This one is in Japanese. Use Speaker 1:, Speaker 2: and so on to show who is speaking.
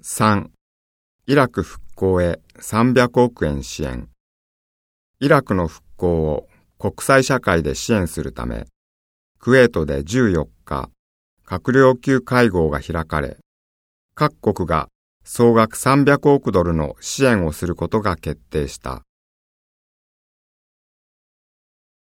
Speaker 1: 3. イラク復興へ300億円支援。イラクの復興を国際社会で支援するため、クウェートで14日、閣僚級会合が開かれ、各国が総額300億ドルの支援をすることが決定した。